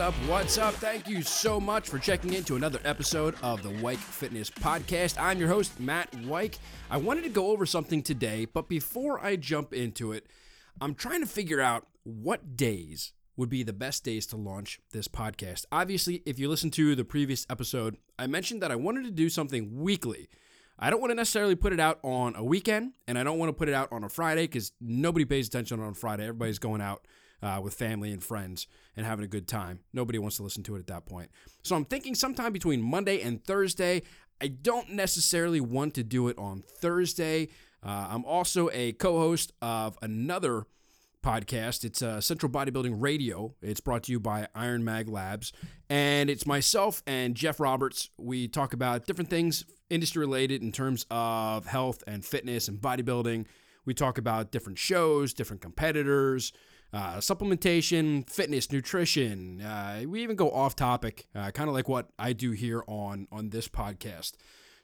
What's up? What's up? Thank you so much for checking into another episode of the Weik Fitness Podcast. I'm your host, Matt Weik. I wanted to go over something today, but before I jump into it, I'm trying to figure out what days would be the best days to launch this podcast. Obviously, if you listen to the previous episode, I mentioned that I wanted to do something weekly. I don't want to necessarily put it out on a weekend, and I don't want to put it out on a Friday because nobody pays attention on Friday. Everybody's going out uh, with family and friends and having a good time. Nobody wants to listen to it at that point. So I'm thinking sometime between Monday and Thursday. I don't necessarily want to do it on Thursday. Uh, I'm also a co host of another podcast. It's uh, Central Bodybuilding Radio. It's brought to you by Iron Mag Labs. And it's myself and Jeff Roberts. We talk about different things industry related in terms of health and fitness and bodybuilding. We talk about different shows, different competitors, uh, supplementation, fitness, nutrition. Uh, we even go off topic, uh, kind of like what I do here on on this podcast.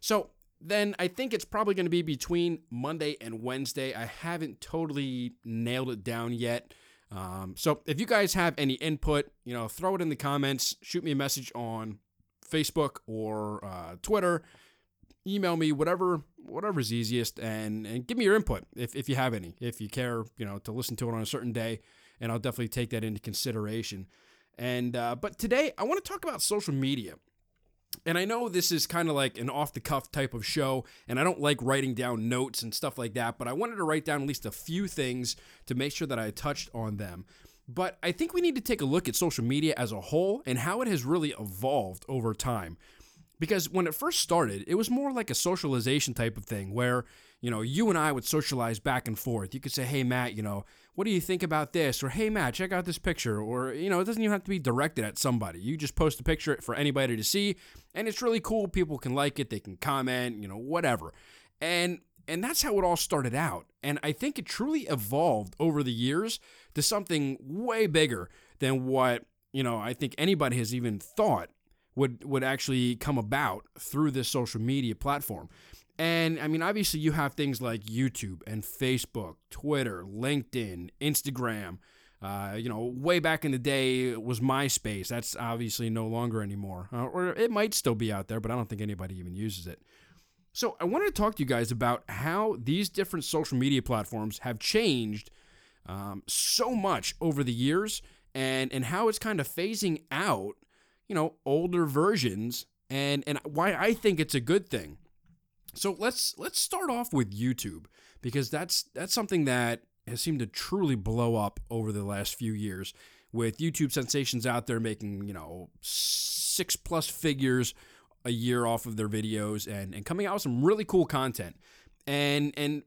So then I think it's probably going to be between Monday and Wednesday. I haven't totally nailed it down yet. Um, so if you guys have any input, you know, throw it in the comments. Shoot me a message on Facebook or uh, Twitter. Email me, whatever whatever's easiest, and and give me your input if, if you have any. If you care, you know, to listen to it on a certain day, and I'll definitely take that into consideration. And uh, but today I want to talk about social media. And I know this is kind of like an off the cuff type of show, and I don't like writing down notes and stuff like that, but I wanted to write down at least a few things to make sure that I touched on them. But I think we need to take a look at social media as a whole and how it has really evolved over time because when it first started, it was more like a socialization type of thing where, you know, you and I would socialize back and forth. You could say, hey, Matt, you know, what do you think about this? Or, hey, Matt, check out this picture. Or, you know, it doesn't even have to be directed at somebody. You just post a picture for anybody to see, and it's really cool. People can like it, they can comment, you know, whatever. And and that's how it all started out. And I think it truly evolved over the years to something way bigger than what, you know, I think anybody has even thought would would actually come about through this social media platform. And I mean, obviously, you have things like YouTube and Facebook, Twitter, LinkedIn, Instagram. Uh, you know, way back in the day it was MySpace. That's obviously no longer anymore, uh, or it might still be out there, but I don't think anybody even uses it. So I wanted to talk to you guys about how these different social media platforms have changed um, so much over the years, and and how it's kind of phasing out you know, older versions and and why I think it's a good thing. So let's let's start off with YouTube because that's that's something that has seemed to truly blow up over the last few years with YouTube sensations out there making, you know, 6 plus figures a year off of their videos and and coming out with some really cool content. And and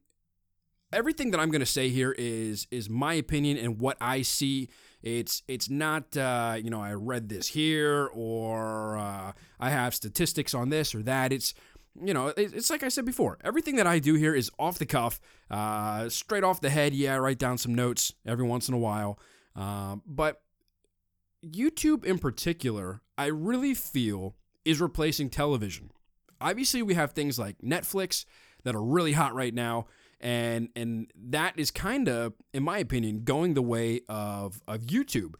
everything that I'm going to say here is is my opinion and what I see it's it's not uh, you know I read this here or uh, I have statistics on this or that. It's you know it's like I said before. Everything that I do here is off the cuff, uh, straight off the head. Yeah, I write down some notes every once in a while, uh, but YouTube in particular, I really feel is replacing television. Obviously, we have things like Netflix that are really hot right now and and that is kind of in my opinion going the way of of YouTube.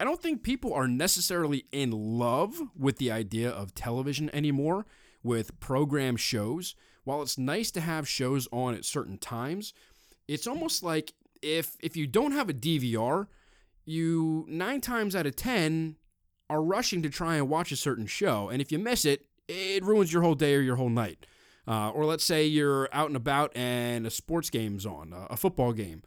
I don't think people are necessarily in love with the idea of television anymore with program shows. While it's nice to have shows on at certain times, it's almost like if if you don't have a DVR, you 9 times out of 10 are rushing to try and watch a certain show and if you miss it, it ruins your whole day or your whole night. Uh, or let's say you're out and about and a sports game's on, a football game.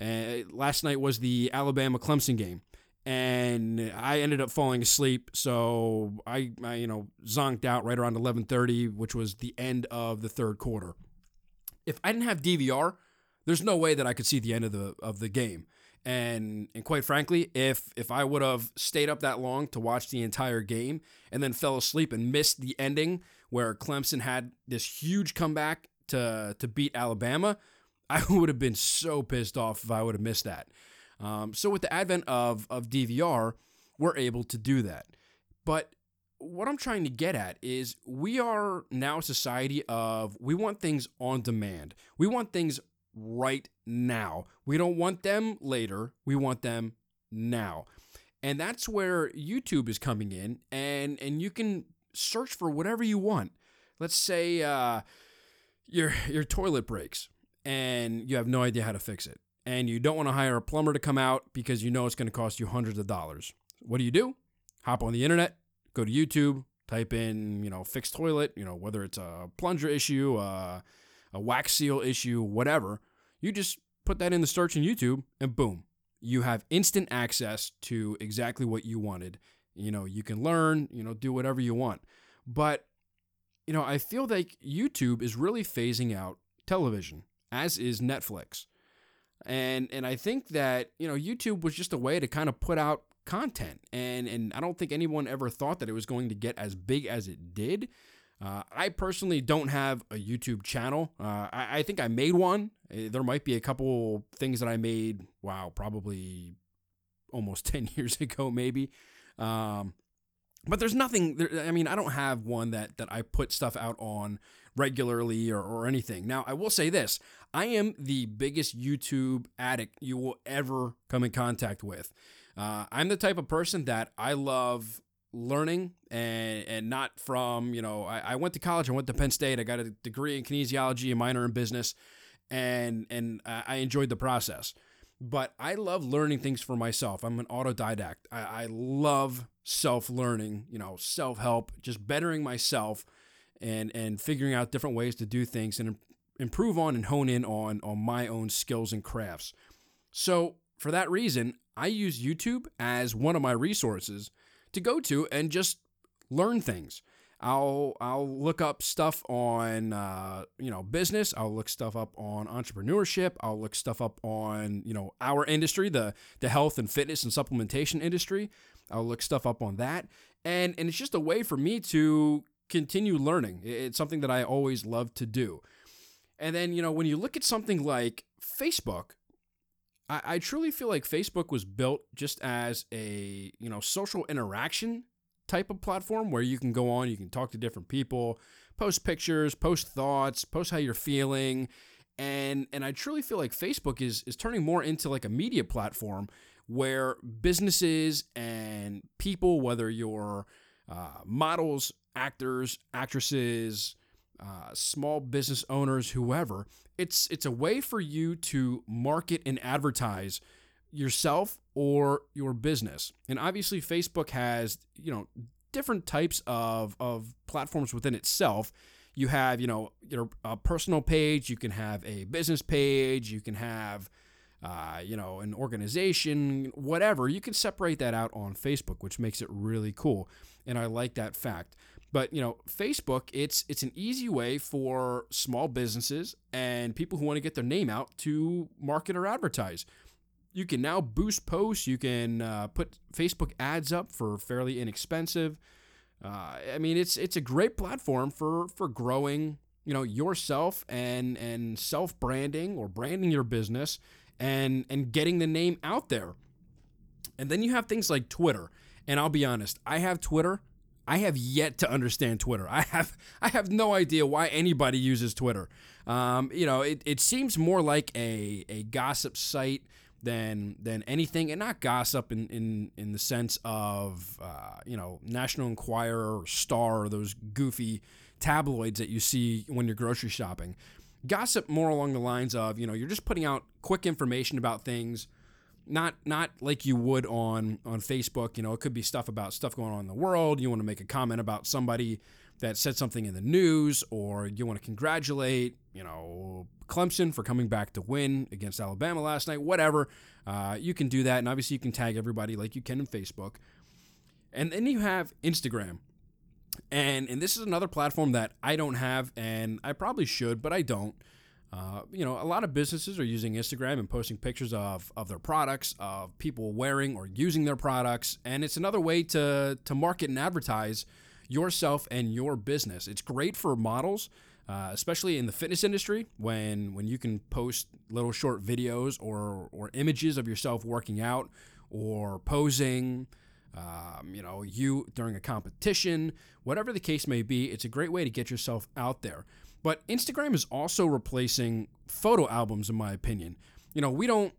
Uh, last night was the Alabama Clemson game, and I ended up falling asleep. So I, I, you know, zonked out right around 11:30, which was the end of the third quarter. If I didn't have DVR, there's no way that I could see the end of the of the game. And and quite frankly, if if I would have stayed up that long to watch the entire game and then fell asleep and missed the ending where Clemson had this huge comeback to to beat Alabama, I would have been so pissed off if I would have missed that. Um, so with the advent of of DVR, we're able to do that. But what I'm trying to get at is we are now a society of we want things on demand. We want things right now. We don't want them later. We want them now. And that's where YouTube is coming in and and you can search for whatever you want. Let's say uh, your your toilet breaks and you have no idea how to fix it. And you don't want to hire a plumber to come out because you know it's going to cost you hundreds of dollars. What do you do? Hop on the internet, go to YouTube, type in, you know, fixed toilet, you know, whether it's a plunger issue, uh, a wax seal issue, whatever. You just put that in the search in YouTube and boom, you have instant access to exactly what you wanted. You know, you can learn, you know, do whatever you want. But, you know, I feel like YouTube is really phasing out television, as is Netflix. And and I think that, you know, YouTube was just a way to kind of put out content. And and I don't think anyone ever thought that it was going to get as big as it did. Uh, I personally don't have a YouTube channel. Uh, I, I, think I made one. Uh, there might be a couple things that I made, wow, probably almost 10 years ago, maybe. Um, but there's nothing, there, I mean, I don't have one that, that I put stuff out on regularly or, or anything. Now, I will say this I am the biggest YouTube addict you will ever come in contact with. Uh, I'm the type of person that I love learning and and not from you know I, I went to college I went to Penn State I got a degree in kinesiology a minor in business and and I enjoyed the process but I love learning things for myself. I'm an autodidact. I, I love self learning you know self help just bettering myself and and figuring out different ways to do things and improve on and hone in on on my own skills and crafts. So for that reason I use YouTube as one of my resources to go to and just learn things. I'll I'll look up stuff on uh, you know business. I'll look stuff up on entrepreneurship. I'll look stuff up on you know our industry, the the health and fitness and supplementation industry. I'll look stuff up on that, and and it's just a way for me to continue learning. It's something that I always love to do. And then you know when you look at something like Facebook, I, I truly feel like Facebook was built just as a you know social interaction type of platform where you can go on, you can talk to different people, post pictures, post thoughts, post how you're feeling, and and I truly feel like Facebook is is turning more into like a media platform where businesses and people, whether you're uh, models, actors, actresses, uh, small business owners, whoever. It's it's a way for you to market and advertise yourself or your business. And obviously, Facebook has you know different types of of platforms within itself. You have you know your a personal page. You can have a business page. You can have uh, you know, an organization, whatever, you can separate that out on Facebook, which makes it really cool. And I like that fact. But you know, Facebook, it's it's an easy way for small businesses and people who want to get their name out to market or advertise. You can now boost posts. You can uh, put Facebook ads up for fairly inexpensive. Uh, I mean, it's it's a great platform for for growing, you know, yourself and and self branding or branding your business and and getting the name out there. And then you have things like Twitter. And I'll be honest, I have Twitter. I have yet to understand Twitter. I have I have no idea why anybody uses Twitter. Um, you know, it, it seems more like a, a gossip site than than anything, and not gossip in in, in the sense of uh, you know National Enquirer or Star or those goofy tabloids that you see when you're grocery shopping. Gossip more along the lines of you know you're just putting out quick information about things not not like you would on on Facebook. You know, it could be stuff about stuff going on in the world. You want to make a comment about somebody that said something in the news, or you want to congratulate, you know, Clemson for coming back to win against Alabama last night. Whatever, uh, you can do that, and obviously you can tag everybody like you can in Facebook. And then you have Instagram. And and this is another platform that I don't have and I probably should, but I don't. Uh, you know, a lot of businesses are using Instagram and posting pictures of, of their products, of people wearing or using their products, and it's another way to to market and advertise yourself and your business. It's great for models, uh, especially in the fitness industry, when when you can post little short videos or or images of yourself working out or posing. Um, you know, you during a competition, whatever the case may be, it's a great way to get yourself out there. But Instagram is also replacing photo albums, in my opinion. You know, we don't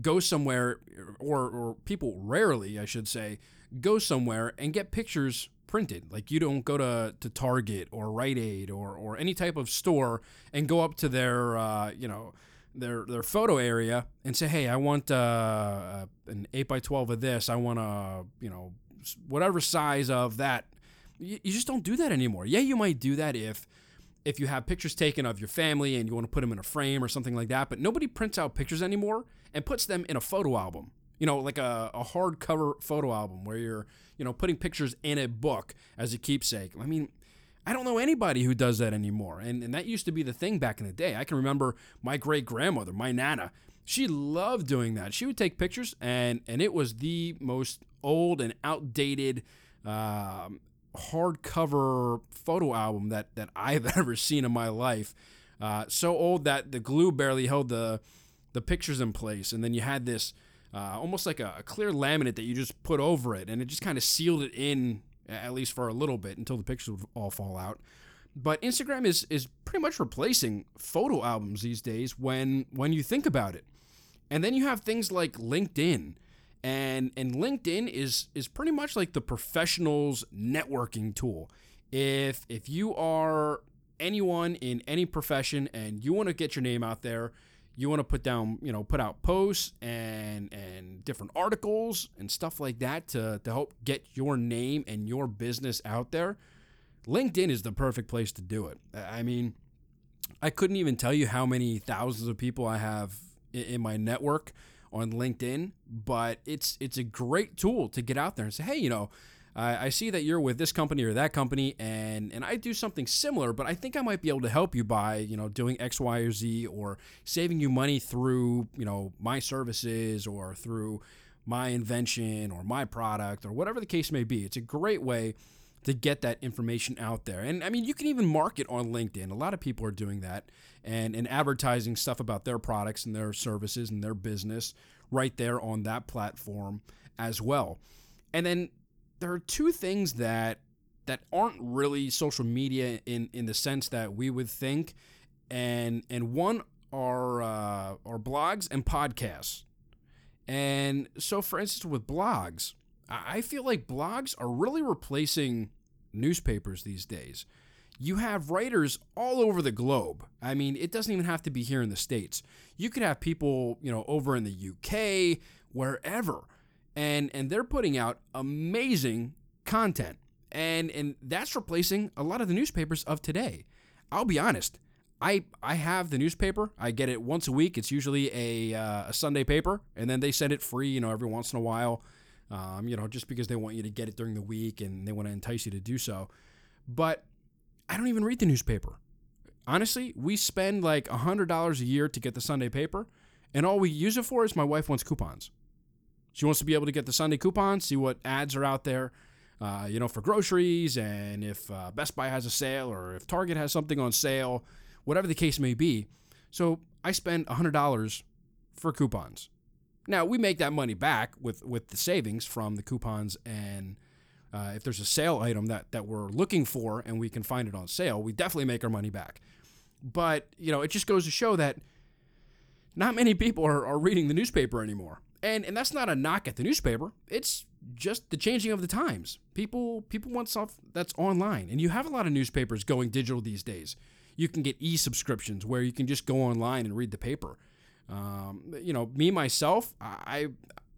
go somewhere, or or people rarely, I should say, go somewhere and get pictures printed. Like you don't go to, to Target or Rite Aid or, or any type of store and go up to their uh, you know their their photo area and say, hey, I want uh, an eight by twelve of this. I want a you know whatever size of that. You, you just don't do that anymore. Yeah, you might do that if if you have pictures taken of your family and you want to put them in a frame or something like that, but nobody prints out pictures anymore and puts them in a photo album. You know, like a, a hardcover photo album where you're, you know, putting pictures in a book as a keepsake. I mean, I don't know anybody who does that anymore. And, and that used to be the thing back in the day. I can remember my great grandmother, my Nana, she loved doing that. She would take pictures, and, and it was the most old and outdated um, hardcover photo album that, that I've ever seen in my life. Uh, so old that the glue barely held the, the pictures in place. And then you had this uh, almost like a, a clear laminate that you just put over it, and it just kind of sealed it in at least for a little bit until the pictures would all fall out. But Instagram is is pretty much replacing photo albums these days when when you think about it. And then you have things like LinkedIn. And and LinkedIn is is pretty much like the professional's networking tool. If if you are anyone in any profession and you want to get your name out there, you want to put down, you know, put out posts and and different articles and stuff like that to to help get your name and your business out there, LinkedIn is the perfect place to do it. I mean, I couldn't even tell you how many thousands of people I have in my network on LinkedIn, but it's it's a great tool to get out there and say, hey, you know, I, see that you're with this company or that company, and and I do something similar, but I think I might be able to help you by you know doing X, Y, or Z, or saving you money through you know my services or through my invention or my product or whatever the case may be. It's a great way to get that information out there. And I mean, you can even market on LinkedIn. A lot of people are doing that and, and advertising stuff about their products and their services and their business right there on that platform as well. And then there are two things that that aren't really social media in in the sense that we would think, and and one are uh, are blogs and podcasts. And so, for instance, with blogs, I feel like blogs are really replacing newspapers these days. You have writers all over the globe. I mean, it doesn't even have to be here in the States. You could have people, you know, over in the UK, wherever and and they're putting out amazing content. And and that's replacing a lot of the newspapers of today. I'll be honest i i have the newspaper. I get it once a week. It's usually a, uh, a sunday paper and then they send it free you know every once in a while um, you know just because they want you to get it during the week and they want to entice you to do so. But i don't even read the newspaper. Honestly we spend like a hundred dollars a year to get the sunday paper and all we use it for is my wife wants coupons she wants to be able to get the Sunday coupons, see what ads are out there, uh, you know, for groceries, and if uh, Best Buy has a sale or if Target has something on sale, whatever the case may be. So I spend $100 for coupons. Now we make that money back with with the savings from the coupons, and uh, if there's a sale item that that we're looking for and we can find it on sale, we definitely make our money back. But you know, it just goes to show that not many people are, are reading the newspaper anymore and and that's not a knock at the newspaper. It's just the changing of the times. People people want stuff that's online, and you have a lot of newspapers going digital these days. You can get e-subscriptions where you can just go online and read the paper. Um, you know, me myself, I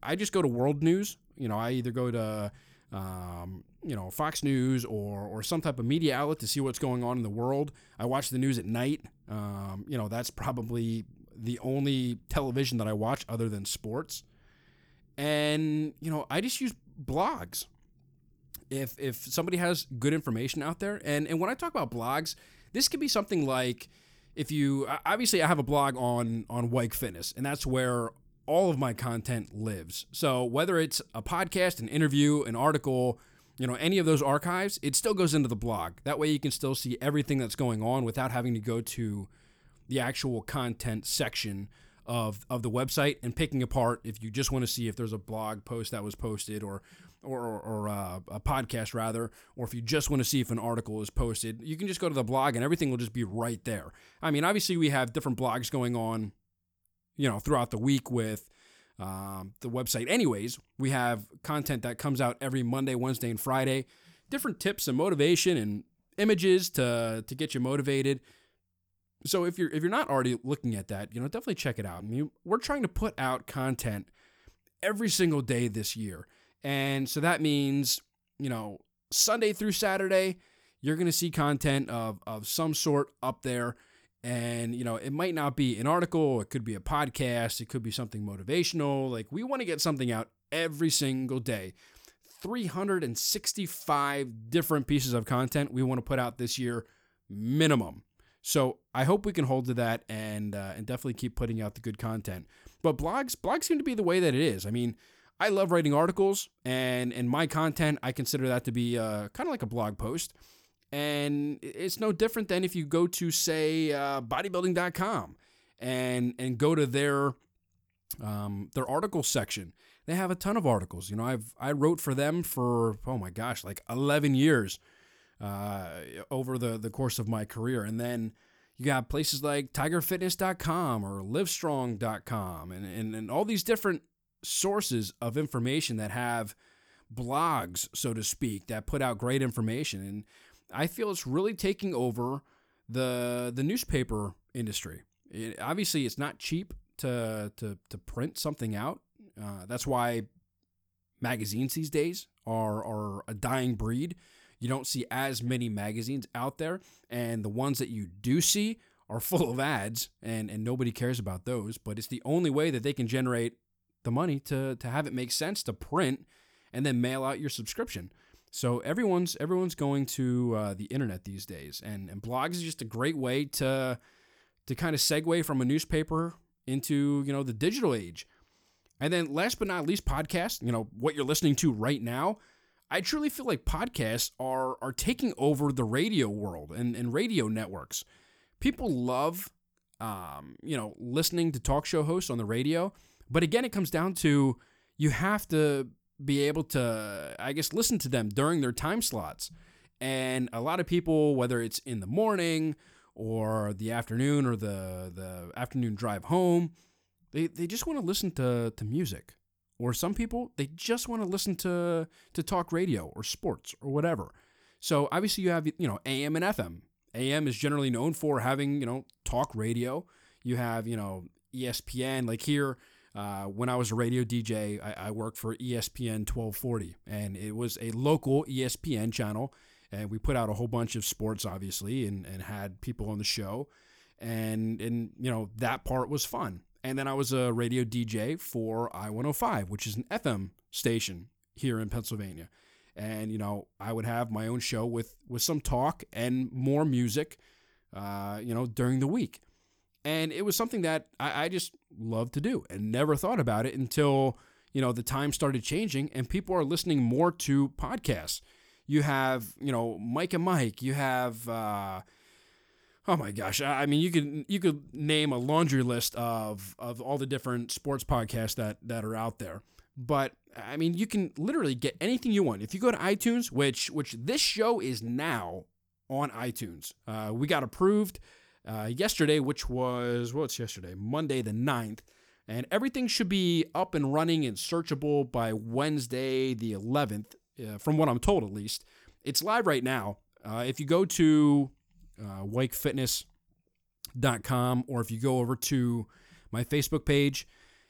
I just go to World News. You know, I either go to um, you know Fox News or or some type of media outlet to see what's going on in the world. I watch the news at night. Um, you know, that's probably the only television that I watch other than sports. And, you know, I just use blogs. If if somebody has good information out there, and, and when I talk about blogs, this could be something like if you obviously I have a blog on on Weik Fitness, and that's where all of my content lives. So whether it's a podcast, an interview, an article, you know, any of those archives, it still goes into the blog. That way you can still see everything that's going on without having to go to the actual content section of of the website and picking apart if you just want to see if there's a blog post that was posted or or, or, uh, a podcast rather, or if you just want to see if an article is posted, you can just go to the blog and everything will just be right there. I mean, obviously we have different blogs going on, you know, throughout the week with um, the website. Anyways, we have content that comes out every Monday, Wednesday, and Friday. Different tips and motivation and images to to get you motivated. So if you're if you're not already looking at that, you know, definitely check it out. I mean, we're trying to put out content every single day this year. And so that means, you know, Sunday through Saturday, you're going to see content of of some sort up there. And, you know, it might not be an article, it could be a podcast, it could be something motivational. Like we want to get something out every single day. 365 different pieces of content we want to put out this year minimum. So I hope we can hold to that and uh, and definitely keep putting out the good content. But blogs blogs seem to be the way that it is. I mean, I love writing articles, and and my content I consider that to be uh, kind of like a blog post. And it's no different than if you go to say uh, bodybuilding.com and and go to their um, their article section. They have a ton of articles. You know, I've I wrote for them for oh my gosh, like 11 years uh, over the, the course of my career. And then you got places like tigerfitness.com or livestrong.com and, and, and all these different sources of information that have blogs, so to speak, that put out great information. And I feel it's really taking over the the newspaper industry. It, obviously, it's not cheap to to to print something out. Uh, that's why magazines these days are are a dying breed you don't see as many magazines out there, and the ones that you do see are full of ads, and, and nobody cares about those. But it's the only way that they can generate the money to, to have it make sense to print and then mail out your subscription. So everyone's everyone's going to uh, the internet these days, and, and blogs is just a great way to to kind of segue from a newspaper into you know the digital age. And then last but not least, podcast. You know what you're listening to right now. I truly feel like podcasts are are taking over the radio world and, and radio networks. People love um, you know, listening to talk show hosts on the radio. But again, it comes down to you have to be able to, I guess, listen to them during their time slots. And a lot of people, whether it's in the morning or the afternoon or the the afternoon drive home, they, they just want to listen to, to music. Or some people, they just want to listen to, to talk radio or sports or whatever. So obviously you have, you know, AM and FM. AM is generally known for having, you know, talk radio. You have, you know, ESPN. Like here, uh, when I was a radio DJ, I, I, worked for ESPN 1240, and it was a local ESPN channel. And we put out a whole bunch of sports, obviously, and, and had people on the show. And, and, you know, that part was fun. And then I was a radio DJ for I 105, which is an FM station here in Pennsylvania. And, you know, I would have my own show with, with some talk and more music, uh, you know, during the week. And it was something that I, I just loved to do and never thought about it until, you know, the time started changing and people are listening more to podcasts. You have, you know, Mike and Mike, you have, uh, Oh my gosh! I mean, you could you could name a laundry list of of all the different sports podcasts that that are out there. But I mean, you can literally get anything you want if you go to iTunes, which which this show is now on iTunes. Uh, we got approved uh, yesterday, which was what's yesterday, Monday the 9th. and everything should be up and running and searchable by Wednesday the 11th, uh, from what I'm told at least. It's live right now. Uh, if you go to uh, or if you go over to my Facebook page,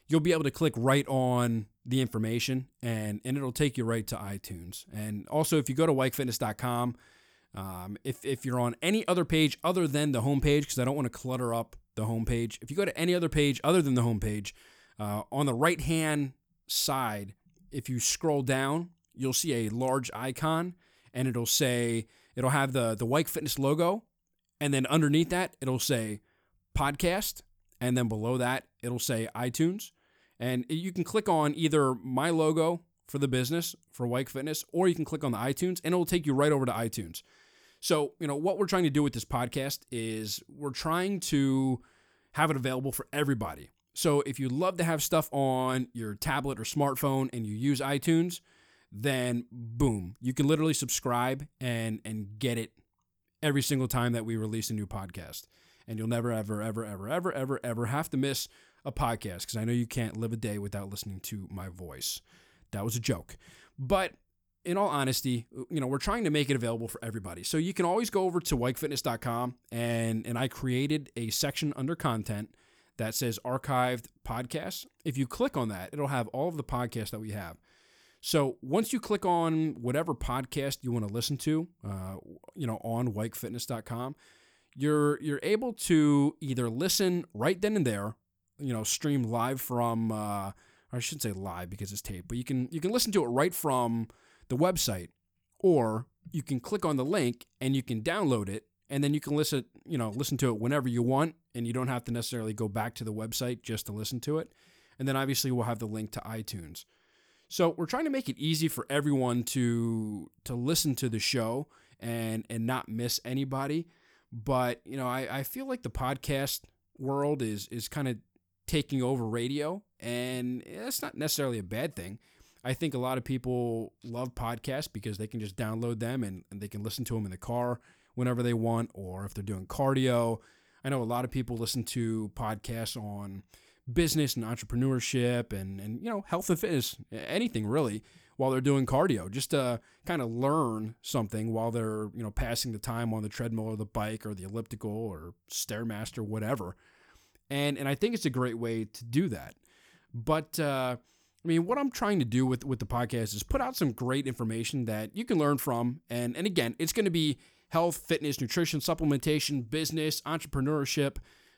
you'll be able to click right on the information and, and it'll take you right to iTunes. And also, if you go to weikfitness.com, um, if, if you're on any other page other than the homepage, because I don't want to clutter up the homepage, if you go to any other page other than the homepage, uh, on the right hand side, if you scroll down, you'll see a large icon and it'll say, it'll have the, the Weik Fitness logo and then underneath that, it'll say podcast. And then below that, it'll say iTunes. And you can click on either my logo for the business for Weik Fitness, or you can click on the iTunes and it'll take you right over to iTunes. So, you know, what we're trying to do with this podcast is we're trying to have it available for everybody. So, if you love to have stuff on your tablet or smartphone and you use iTunes, then boom, you can literally subscribe and and get it every single time that we release a new podcast. And you'll never, ever, ever, ever, ever, ever, ever have to miss a podcast because I know you can't live a day without listening to my voice. That was a joke. But in all honesty, you know, we're trying to make it available for everybody. So you can always go over to weikfitness.com and and I created a section under content that says archived podcasts. If you click on that, it'll have all of the podcasts that we have. So once you click on whatever podcast you want to listen to, uh, you know, on weikfitness.com, you're you're able to either listen right then and there, you know, stream live from uh, I shouldn't say live because it's taped, but you can you can listen to it right from the website, or you can click on the link and you can download it, and then you can listen you know listen to it whenever you want, and you don't have to necessarily go back to the website just to listen to it. And then obviously we'll have the link to iTunes. So we're trying to make it easy for everyone to to listen to the show and and not miss anybody. But you know, I, I feel like the podcast world is is kind of taking over radio, and that's not necessarily a bad thing. I think a lot of people love podcasts because they can just download them and, and they can listen to them in the car whenever they want, or if they're doing cardio. I know a lot of people listen to podcasts on business and entrepreneurship and, and you know health and fitness anything really while they're doing cardio just to kind of learn something while they're you know passing the time on the treadmill or the bike or the elliptical or stairmaster whatever. And and i think it's a great way to do that. But uh, i mean what i'm trying to do with with the podcast is put out some great information that you can learn from. And and again it's going to be health fitness nutrition supplementation business entrepreneurship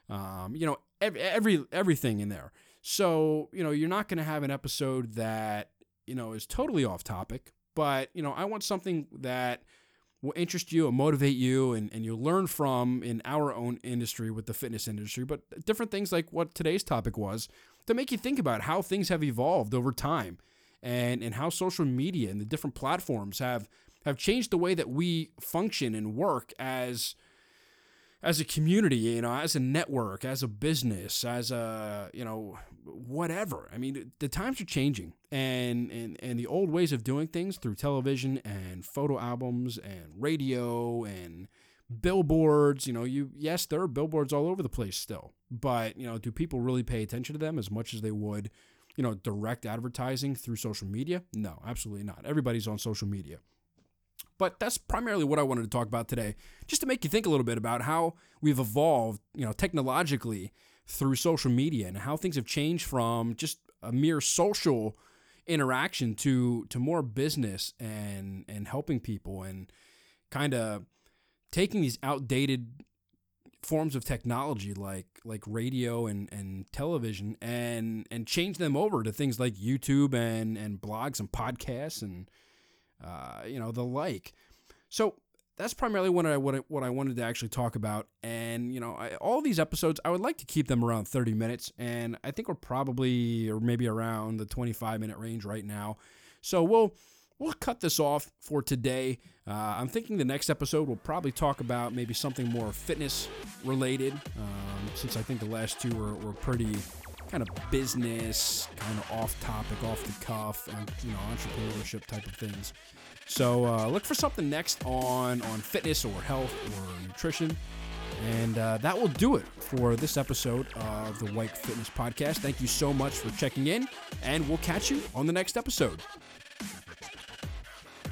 um, you know every, every everything in there. So you know you're not going to have an episode that you know is totally off topic, but you know I want something that will interest you and motivate you and, and you'll learn from in our own industry with the fitness industry, but different things like what today's topic was to make you think about how things have evolved over time and, and how social media and the different platforms have have changed the way that we function and work as as a community, you know, as a network, as a business, as a, you know, whatever. I mean, the times are changing and, and, and the old ways of doing things through television and photo albums and radio and billboards, you know, you, yes, there are billboards all over the place still, but, you know, do people really pay attention to them as much as they would, you know, direct advertising through social media? No, absolutely not. Everybody's on social media. But that's primarily what I wanted to talk about today, just to make you think a little bit about how we've evolved, you know, technologically through social media and how things have changed from just a mere social interaction to to more business and and helping people and kind of taking these outdated forms of technology like like radio and, and television and and change them over to things like YouTube and and blogs and podcasts and uh, you know, the like. So that's primarily what I what I, wanted to actually talk about. And you know, I, all these episodes, I would like to keep them around 30 minutes, and I think we're probably or maybe around the 25 minute range right now. So we'll we'll cut this off for today. Uh, I'm thinking the next episode we'll probably talk about maybe something more fitness related, um, since I think the last two were, were pretty kind of business, kind of off topic, off the cuff, and you know entrepreneurship type of things. So uh, look for something next on on fitness or health or nutrition. And uh, that will do it for this episode of the Weik Fitness Podcast. Thank you so much for checking in, and we'll catch you on the next episode.